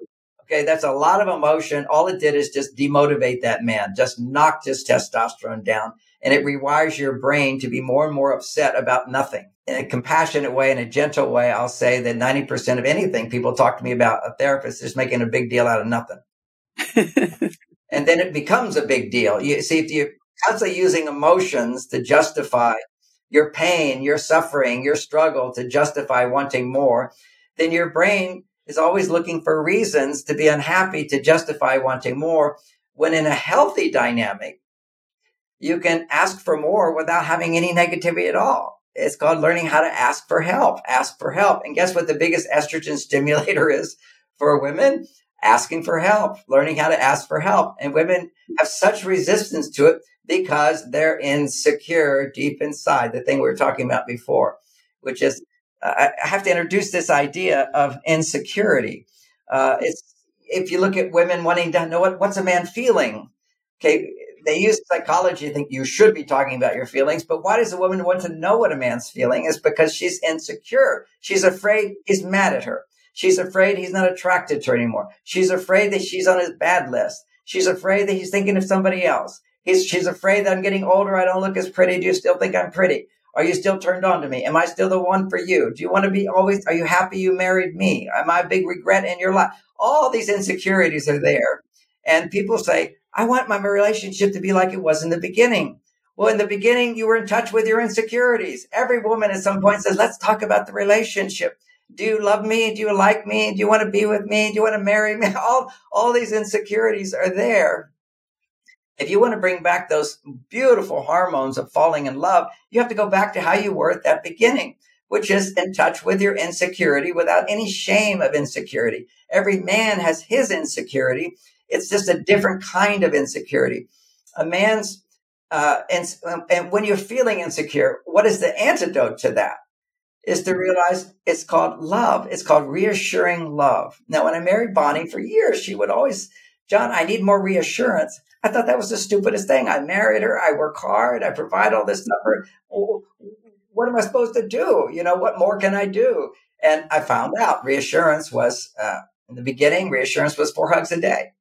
okay. That's a lot of emotion. All it did is just demotivate that man, just knocked his testosterone down and it rewires your brain to be more and more upset about nothing. In a compassionate way, in a gentle way, I'll say that 90% of anything people talk to me about a therapist is making a big deal out of nothing. and then it becomes a big deal. You see, if you're constantly using emotions to justify your pain, your suffering, your struggle to justify wanting more, then your brain is always looking for reasons to be unhappy to justify wanting more. When in a healthy dynamic, you can ask for more without having any negativity at all. It's called learning how to ask for help. Ask for help. And guess what the biggest estrogen stimulator is for women? Asking for help, learning how to ask for help. And women have such resistance to it because they're insecure deep inside, the thing we were talking about before, which is uh, I have to introduce this idea of insecurity. Uh, it's if you look at women wanting to know what, what's a man feeling, okay, they use psychology to think you should be talking about your feelings, but why does a woman want to know what a man's feeling? Is because she's insecure. She's afraid he's mad at her. She's afraid he's not attracted to her anymore. She's afraid that she's on his bad list. She's afraid that he's thinking of somebody else. He's, she's afraid that I'm getting older. I don't look as pretty. Do you still think I'm pretty? Are you still turned on to me? Am I still the one for you? Do you want to be always, are you happy you married me? Am I a big regret in your life? All these insecurities are there. And people say, I want my relationship to be like it was in the beginning. Well, in the beginning, you were in touch with your insecurities. Every woman at some point says, let's talk about the relationship. Do you love me? Do you like me? Do you want to be with me? Do you want to marry me? All, all these insecurities are there. If you want to bring back those beautiful hormones of falling in love, you have to go back to how you were at that beginning, which is in touch with your insecurity without any shame of insecurity. Every man has his insecurity it's just a different kind of insecurity. A man's, uh, and, and when you're feeling insecure, what is the antidote to that? Is to realize it's called love. It's called reassuring love. Now, when I married Bonnie for years, she would always, John, I need more reassurance. I thought that was the stupidest thing. I married her. I work hard. I provide all this stuff What am I supposed to do? You know, what more can I do? And I found out reassurance was, uh, in the beginning, reassurance was four hugs a day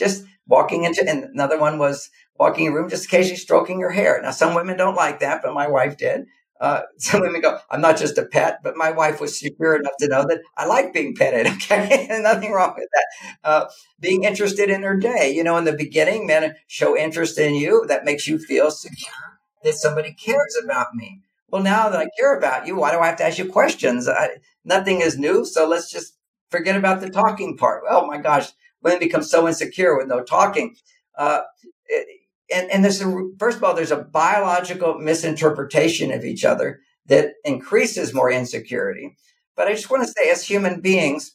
just walking into, and another one was walking in a room, just occasionally stroking your hair. Now, some women don't like that, but my wife did. Uh, some women go, I'm not just a pet, but my wife was secure enough to know that I like being petted. Okay. nothing wrong with that. Uh, being interested in her day. You know, in the beginning, men show interest in you. That makes you feel secure that somebody cares about me. Well, now that I care about you, why do I have to ask you questions? I, nothing is new. So let's just forget about the talking part. Oh my gosh women become so insecure with no talking. Uh, and, and there's first of all, there's a biological misinterpretation of each other that increases more insecurity. But I just want to say, as human beings,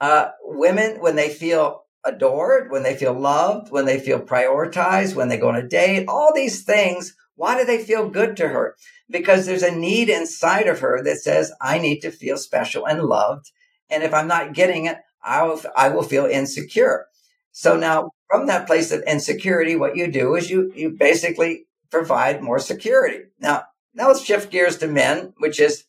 uh, women, when they feel adored, when they feel loved, when they feel prioritized, when they go on a date, all these things, why do they feel good to her? Because there's a need inside of her that says, I need to feel special and loved. And if I'm not getting it, I will, I will feel insecure. So now from that place of insecurity, what you do is you, you basically provide more security. Now, now let's shift gears to men, which is,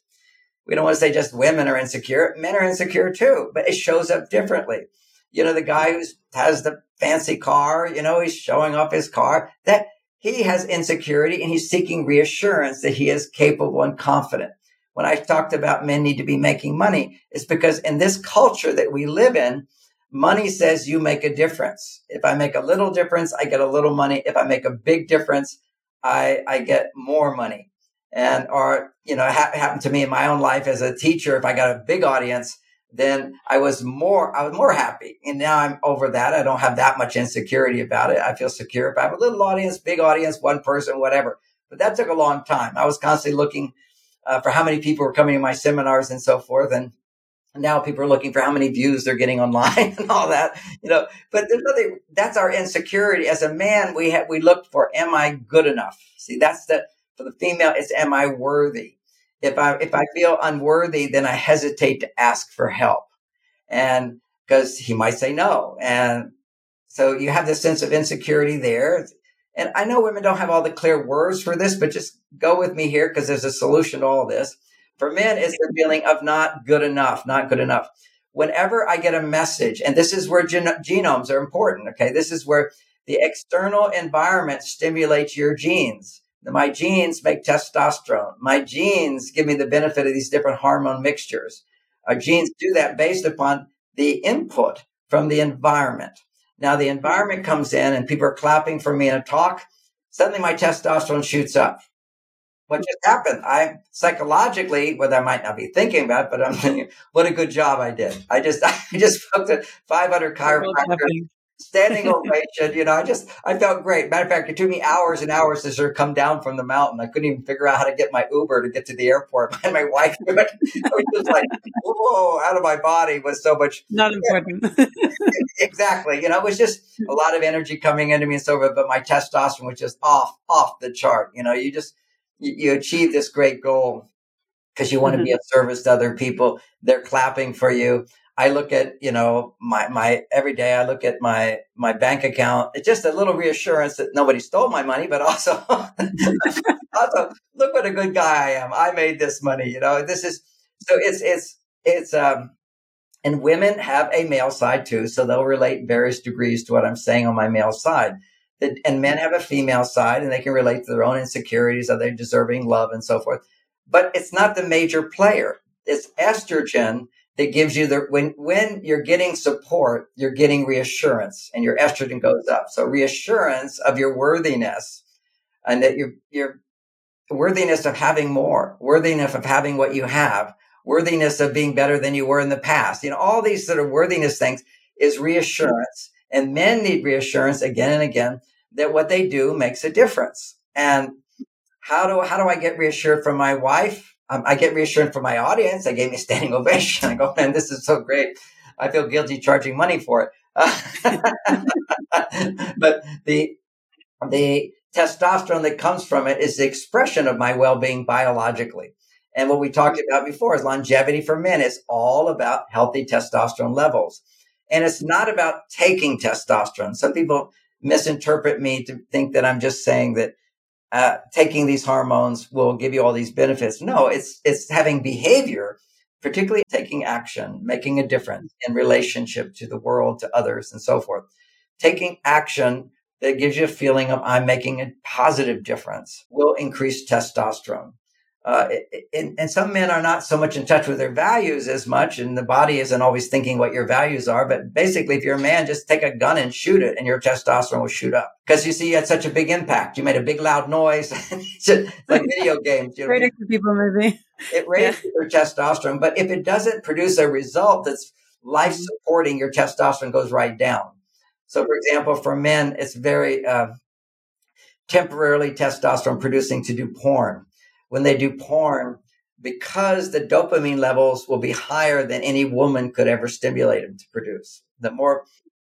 we don't want to say just women are insecure. Men are insecure too, but it shows up differently. You know, the guy who has the fancy car, you know, he's showing off his car that he has insecurity and he's seeking reassurance that he is capable and confident when I talked about men need to be making money, it's because in this culture that we live in, money says you make a difference. If I make a little difference, I get a little money. If I make a big difference, I, I get more money. And, or, you know, it ha- happened to me in my own life as a teacher. If I got a big audience, then I was more, I was more happy. And now I'm over that. I don't have that much insecurity about it. I feel secure if I have a little audience, big audience, one person, whatever. But that took a long time. I was constantly looking uh, for how many people were coming to my seminars and so forth. And now people are looking for how many views they're getting online and all that, you know, but there's nothing, that's our insecurity. As a man, we have, we look for, am I good enough? See, that's the, for the female, it's, am I worthy? If I if I feel unworthy, then I hesitate to ask for help, and because he might say no, and so you have this sense of insecurity there. And I know women don't have all the clear words for this, but just go with me here because there's a solution to all this. For men, it's the feeling of not good enough, not good enough. Whenever I get a message, and this is where gen- genomes are important, okay? This is where the external environment stimulates your genes. My genes make testosterone. My genes give me the benefit of these different hormone mixtures. Our genes do that based upon the input from the environment. Now the environment comes in and people are clapping for me in a talk. Suddenly my testosterone shoots up. What just happened? I psychologically, whether I might not be thinking about it, but I'm thinking, what a good job I did. I just, I just spoke to 500 chiropractors standing ovation. You know, I just I felt great. Matter of fact, it took me hours and hours to sort of come down from the mountain. I couldn't even figure out how to get my Uber to get to the airport. And my wife, I was just like, whoa, out of my body was so much. Not important. exactly. You know, it was just a lot of energy coming into me and so forth. But my testosterone was just off, off the chart. You know, you just you, you achieve this great goal because you want mm-hmm. to be of service to other people. They're clapping for you. I look at, you know, my, my every day I look at my, my bank account. It's just a little reassurance that nobody stole my money, but also, also look what a good guy I am. I made this money, you know, this is, so it's, it's, it's, um, and women have a male side too. So they'll relate various degrees to what I'm saying on my male side. And men have a female side and they can relate to their own insecurities. Are they deserving love and so forth? But it's not the major player. It's estrogen that gives you the when when you're getting support, you're getting reassurance, and your estrogen goes up. So reassurance of your worthiness, and that your your worthiness of having more, worthiness of having what you have, worthiness of being better than you were in the past. You know, all these sort of worthiness things is reassurance, and men need reassurance again and again that what they do makes a difference. And how do how do I get reassured from my wife? Um, I get reassurance from my audience. They gave me a standing ovation. I go, man, this is so great. I feel guilty charging money for it. but the the testosterone that comes from it is the expression of my well-being biologically. And what we talked about before is longevity for men is all about healthy testosterone levels. And it's not about taking testosterone. Some people misinterpret me to think that I'm just saying that uh, taking these hormones will give you all these benefits. No, it's it's having behavior, particularly taking action, making a difference in relationship to the world, to others, and so forth. Taking action that gives you a feeling of I'm making a positive difference will increase testosterone. Uh, and, and, some men are not so much in touch with their values as much, and the body isn't always thinking what your values are. But basically, if you're a man, just take a gun and shoot it, and your testosterone will shoot up. Because you see, you had such a big impact. You made a big, loud noise, like video games. You know, people, maybe. It raises yeah. your testosterone, but if it doesn't produce a result that's life supporting, your testosterone goes right down. So, for example, for men, it's very uh, temporarily testosterone producing to do porn when they do porn because the dopamine levels will be higher than any woman could ever stimulate them to produce. The more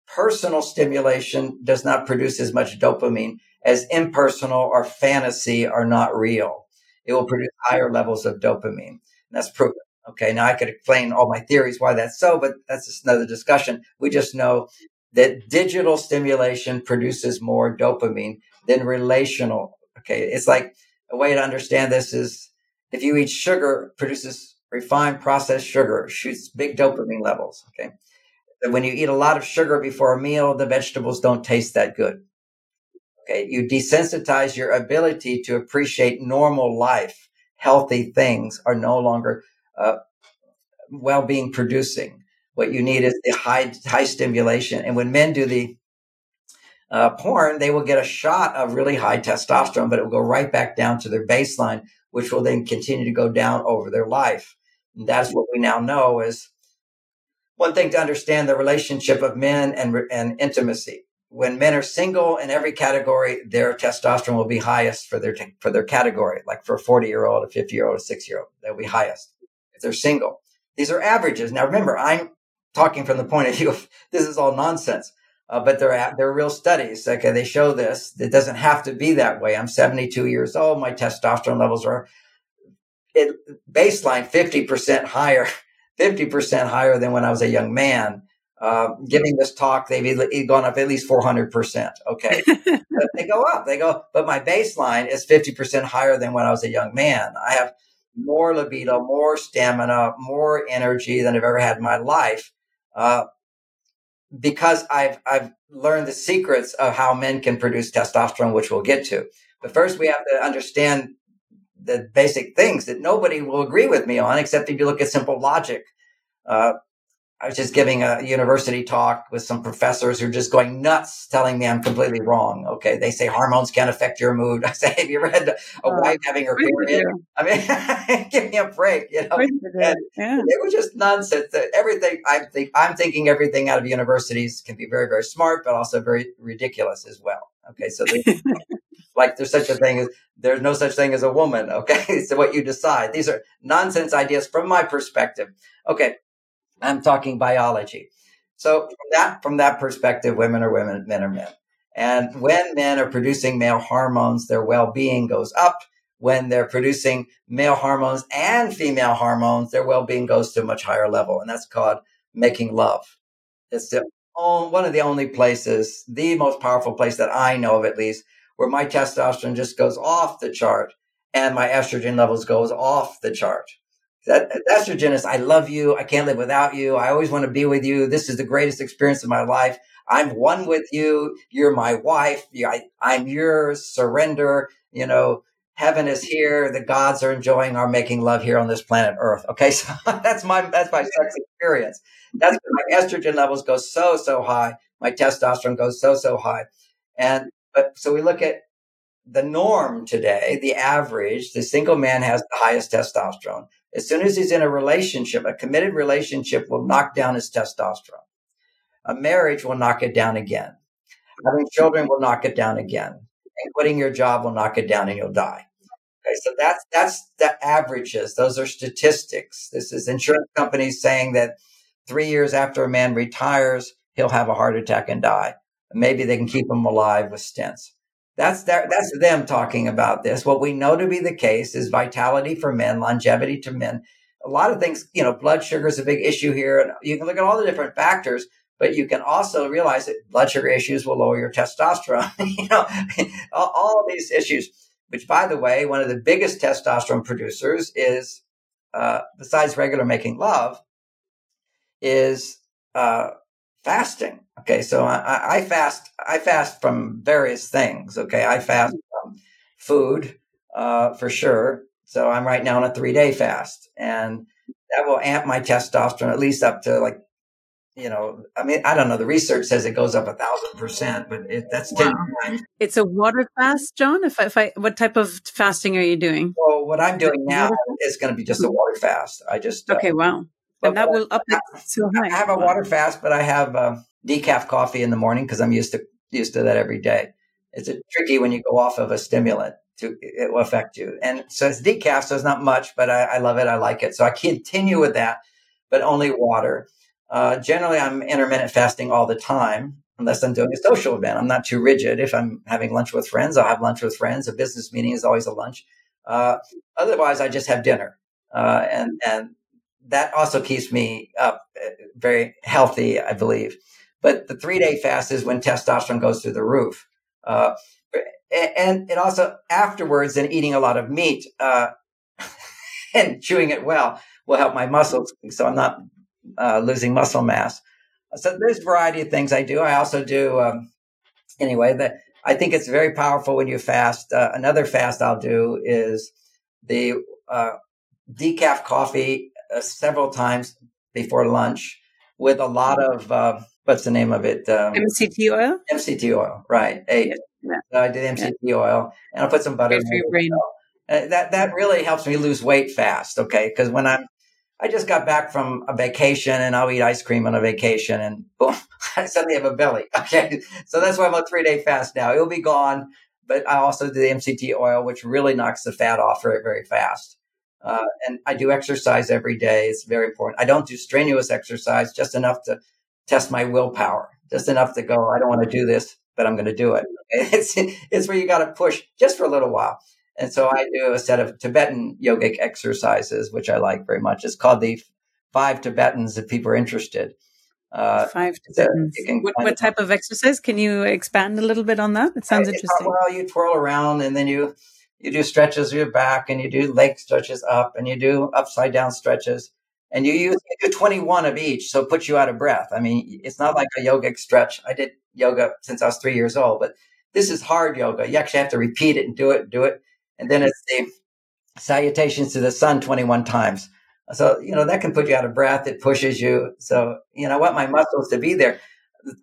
personal stimulation does not produce as much dopamine as impersonal or fantasy are not real. It will produce higher levels of dopamine. That's proven. Okay. Now I could explain all my theories why that's so, but that's just another discussion. We just know that digital stimulation produces more dopamine than relational. Okay. It's like a way to understand this is if you eat sugar, produces refined processed sugar, shoots big dopamine levels. Okay. When you eat a lot of sugar before a meal, the vegetables don't taste that good. Okay. You desensitize your ability to appreciate normal life. Healthy things are no longer uh, well-being producing. What you need is the high, high stimulation. And when men do the uh, porn, they will get a shot of really high testosterone, but it will go right back down to their baseline, which will then continue to go down over their life. And that's what we now know is one thing to understand the relationship of men and, and intimacy. When men are single in every category, their testosterone will be highest for their, for their category. Like for a 40 year old, a 50 year old, a six year old, they'll be highest if they're single. These are averages. Now remember, I'm talking from the point of view of this is all nonsense. Uh, but they're they're real studies. Okay, they show this. It doesn't have to be that way. I'm 72 years old. My testosterone levels are it baseline 50% higher, 50% higher than when I was a young man. Uh, giving this talk, they've gone up at least 400%. Okay. they go up, they go, but my baseline is 50% higher than when I was a young man. I have more libido, more stamina, more energy than I've ever had in my life. Uh, because I've, I've learned the secrets of how men can produce testosterone, which we'll get to. But first we have to understand the basic things that nobody will agree with me on, except if you look at simple logic. Uh, I was just giving a university talk with some professors who are just going nuts, telling me I'm completely wrong. Okay, they say hormones can't affect your mood. I say, have you read a uh, wife having her period? I mean, give me a break. You know, yeah. it was just nonsense. Everything I think I'm thinking everything out of universities can be very, very smart, but also very ridiculous as well. Okay, so they, like there's such a thing as there's no such thing as a woman. Okay, so what you decide. These are nonsense ideas from my perspective. Okay, I'm talking biology. So from that from that perspective, women are women, men are men. And when men are producing male hormones, their well-being goes up. When they're producing male hormones and female hormones, their well-being goes to a much higher level, and that's called making love. It's the one of the only places, the most powerful place that I know of, at least, where my testosterone just goes off the chart and my estrogen levels goes off the chart. That estrogen is, I love you. I can't live without you. I always want to be with you. This is the greatest experience of my life. I'm one with you. You're my wife. I, I'm yours. Surrender. You know, heaven is here. The gods are enjoying our making love here on this planet Earth. Okay. So that's my, that's my sex experience. That's my estrogen levels go so, so high. My testosterone goes so, so high. And, but so we look at the norm today, the average, the single man has the highest testosterone. As soon as he's in a relationship, a committed relationship will knock down his testosterone. A marriage will knock it down again. Having children will knock it down again. And quitting your job will knock it down and you'll die. Okay, so that's that's the averages. Those are statistics. This is insurance companies saying that three years after a man retires, he'll have a heart attack and die. Maybe they can keep him alive with stents. That's their, that's them talking about this. What we know to be the case is vitality for men, longevity to men. A lot of things, you know, blood sugar is a big issue here. And you can look at all the different factors, but you can also realize that blood sugar issues will lower your testosterone. you know, all, of these issues, which by the way, one of the biggest testosterone producers is, uh, besides regular making love, is, uh, fasting. Okay, so I, I, fast. I fast from various things. Okay, I fast from food uh, for sure. So I'm right now on a three day fast, and that will amp my testosterone at least up to like, you know, I mean, I don't know. The research says it goes up a thousand percent, but it, that's wow. It's a water fast, John. If I, if I, what type of fasting are you doing? Well, what I'm doing now is going to be just a water fast. I just uh, okay. Uh, wow. And that will up it so high. I have a water fast, but I have uh, decaf coffee in the morning because I'm used to used to that every day. It's a, tricky when you go off of a stimulant to it will affect you. And so it's decaf, so it's not much, but I, I love it. I like it. So I continue with that, but only water. Uh, generally, I'm intermittent fasting all the time, unless I'm doing a social event. I'm not too rigid. If I'm having lunch with friends, I'll have lunch with friends. A business meeting is always a lunch. Uh, otherwise, I just have dinner. Uh, and and that also keeps me up, uh, very healthy, I believe. But the three day fast is when testosterone goes through the roof. Uh, and it also afterwards, and eating a lot of meat uh, and chewing it well will help my muscles, so I'm not uh, losing muscle mass. So there's a variety of things I do. I also do um, anyway. That I think it's very powerful when you fast. Uh, another fast I'll do is the uh, decaf coffee uh, several times before lunch with a lot of uh, what's the name of it? Um, MCT oil. MCT oil, right? Yeah. so I did MCT yeah. oil, and I'll put some butter. Good for your brain. Uh, that that really helps me lose weight fast. Okay, because when I'm I just got back from a vacation and I'll eat ice cream on a vacation and boom, I suddenly have a belly. Okay. So that's why I'm on three day fast now. It'll be gone, but I also do the MCT oil, which really knocks the fat off very, very fast. Uh, and I do exercise every day. It's very important. I don't do strenuous exercise, just enough to test my willpower, just enough to go, I don't want to do this, but I'm going to do it. It's, it's where you got to push just for a little while. And so I do a set of Tibetan yogic exercises, which I like very much. It's called the Five Tibetans if people are interested. Uh, Five Tibetans. What, what, type of exercise? Can you expand a little bit on that? It sounds interesting. Well, you twirl around and then you you do stretches of your back and you do leg stretches up and you do upside down stretches. And you use you do 21 of each so it puts you out of breath. I mean it's not like a yogic stretch. I did yoga since i was three years old but this is hard yoga. You actually have to repeat it and do it and do it. And then it's the salutations to the sun 21 times. So you know that can put you out of breath. It pushes you. So you know what? My muscles to be there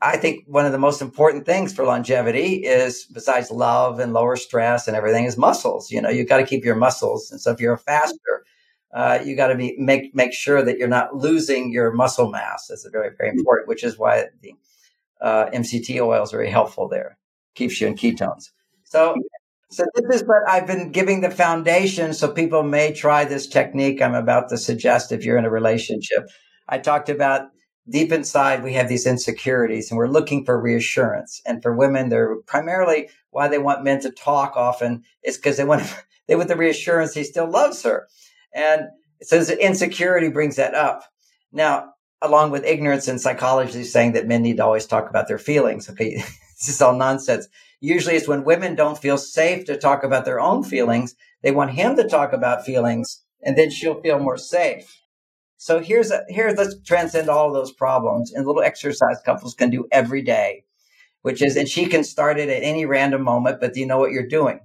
I think one of the most important things for longevity is besides love and lower stress and everything is muscles. You know, you've got to keep your muscles. And so if you're a faster, uh, you got to be make make sure that you're not losing your muscle mass. That's very very important, which is why the uh, MCT oil is very helpful there. Keeps you in ketones. So so this is what I've been giving the foundation so people may try this technique I'm about to suggest if you're in a relationship. I talked about deep inside we have these insecurities and we're looking for reassurance. And for women, they're primarily why they want men to talk often is because they want they want the reassurance he still loves her. And so insecurity brings that up. Now, along with ignorance and psychology saying that men need to always talk about their feelings. Okay. this is all nonsense. Usually it's when women don't feel safe to talk about their own feelings. They want him to talk about feelings and then she'll feel more safe. So here's a, here, let's transcend all of those problems and little exercise couples can do every day, which is, and she can start it at any random moment, but do you know what you're doing?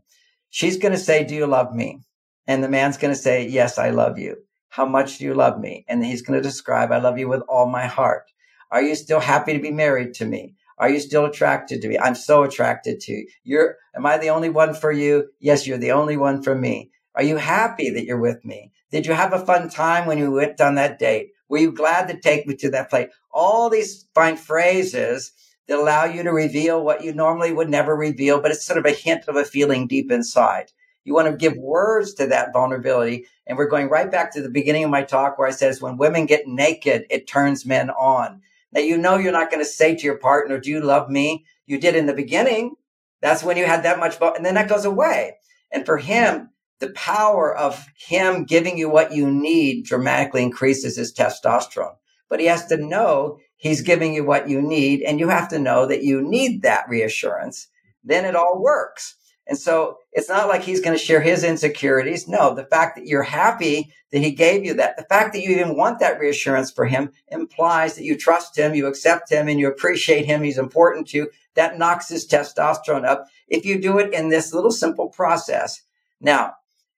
She's going to say, do you love me? And the man's going to say, Yes, I love you. How much do you love me? And he's going to describe, I love you with all my heart. Are you still happy to be married to me? Are you still attracted to me? I'm so attracted to you. You're, am I the only one for you? Yes, you're the only one for me. Are you happy that you're with me? Did you have a fun time when you went on that date? Were you glad to take me to that place? All these fine phrases that allow you to reveal what you normally would never reveal, but it's sort of a hint of a feeling deep inside. You want to give words to that vulnerability. And we're going right back to the beginning of my talk where I says when women get naked, it turns men on. Now, you know, you're not going to say to your partner, do you love me? You did in the beginning. That's when you had that much, and then that goes away. And for him, the power of him giving you what you need dramatically increases his testosterone. But he has to know he's giving you what you need, and you have to know that you need that reassurance. Then it all works. And so it's not like he's going to share his insecurities. No, the fact that you're happy that he gave you that, the fact that you even want that reassurance for him implies that you trust him, you accept him, and you appreciate him. He's important to you. That knocks his testosterone up if you do it in this little simple process. Now,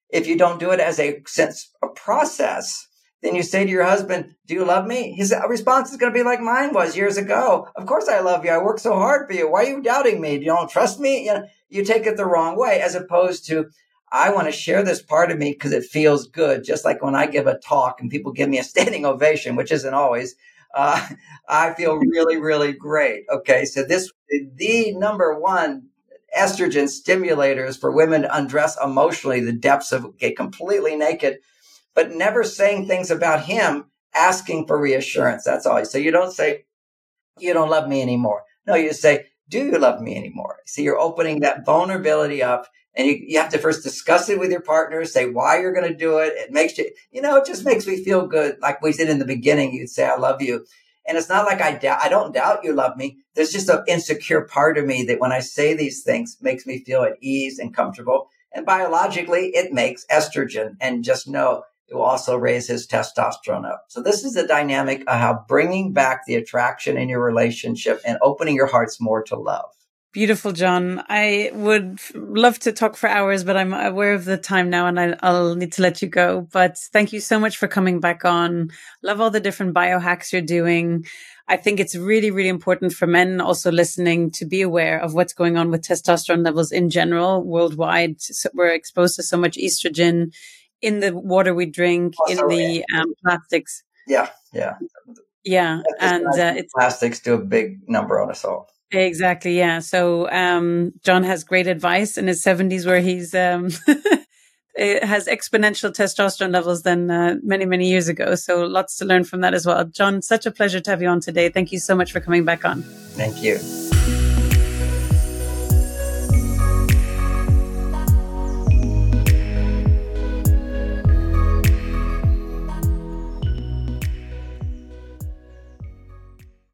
if you don't do it as a sense of process, then you say to your husband, Do you love me? His response is going to be like mine was years ago. Of course I love you. I work so hard for you. Why are you doubting me? You don't trust me? You know, you take it the wrong way as opposed to, I want to share this part of me because it feels good. Just like when I give a talk and people give me a standing ovation, which isn't always, uh, I feel really, really great. Okay. So this, the number one estrogen stimulators for women to undress emotionally, the depths of get completely naked, but never saying things about him, asking for reassurance. That's all. So you don't say, you don't love me anymore. No, you say, do you love me anymore? See, you're opening that vulnerability up and you, you have to first discuss it with your partner, say why you're going to do it. It makes you, you know, it just makes me feel good. Like we said in the beginning, you'd say, I love you. And it's not like I doubt, I don't doubt you love me. There's just an insecure part of me that when I say these things makes me feel at ease and comfortable. And biologically, it makes estrogen. And just know it will also raise his testosterone up. So this is the dynamic of how bringing back the attraction in your relationship and opening your hearts more to love. Beautiful, John. I would love to talk for hours, but I'm aware of the time now and I, will need to let you go. But thank you so much for coming back on. Love all the different biohacks you're doing. I think it's really, really important for men also listening to be aware of what's going on with testosterone levels in general worldwide. So we're exposed to so much estrogen in the water we drink, also, in the um, plastics. Yeah, yeah, yeah, and uh, it's plastics do a big number on us all. Exactly. Yeah. So um, John has great advice in his seventies, where he's um, has exponential testosterone levels than uh, many many years ago. So lots to learn from that as well. John, such a pleasure to have you on today. Thank you so much for coming back on. Thank you.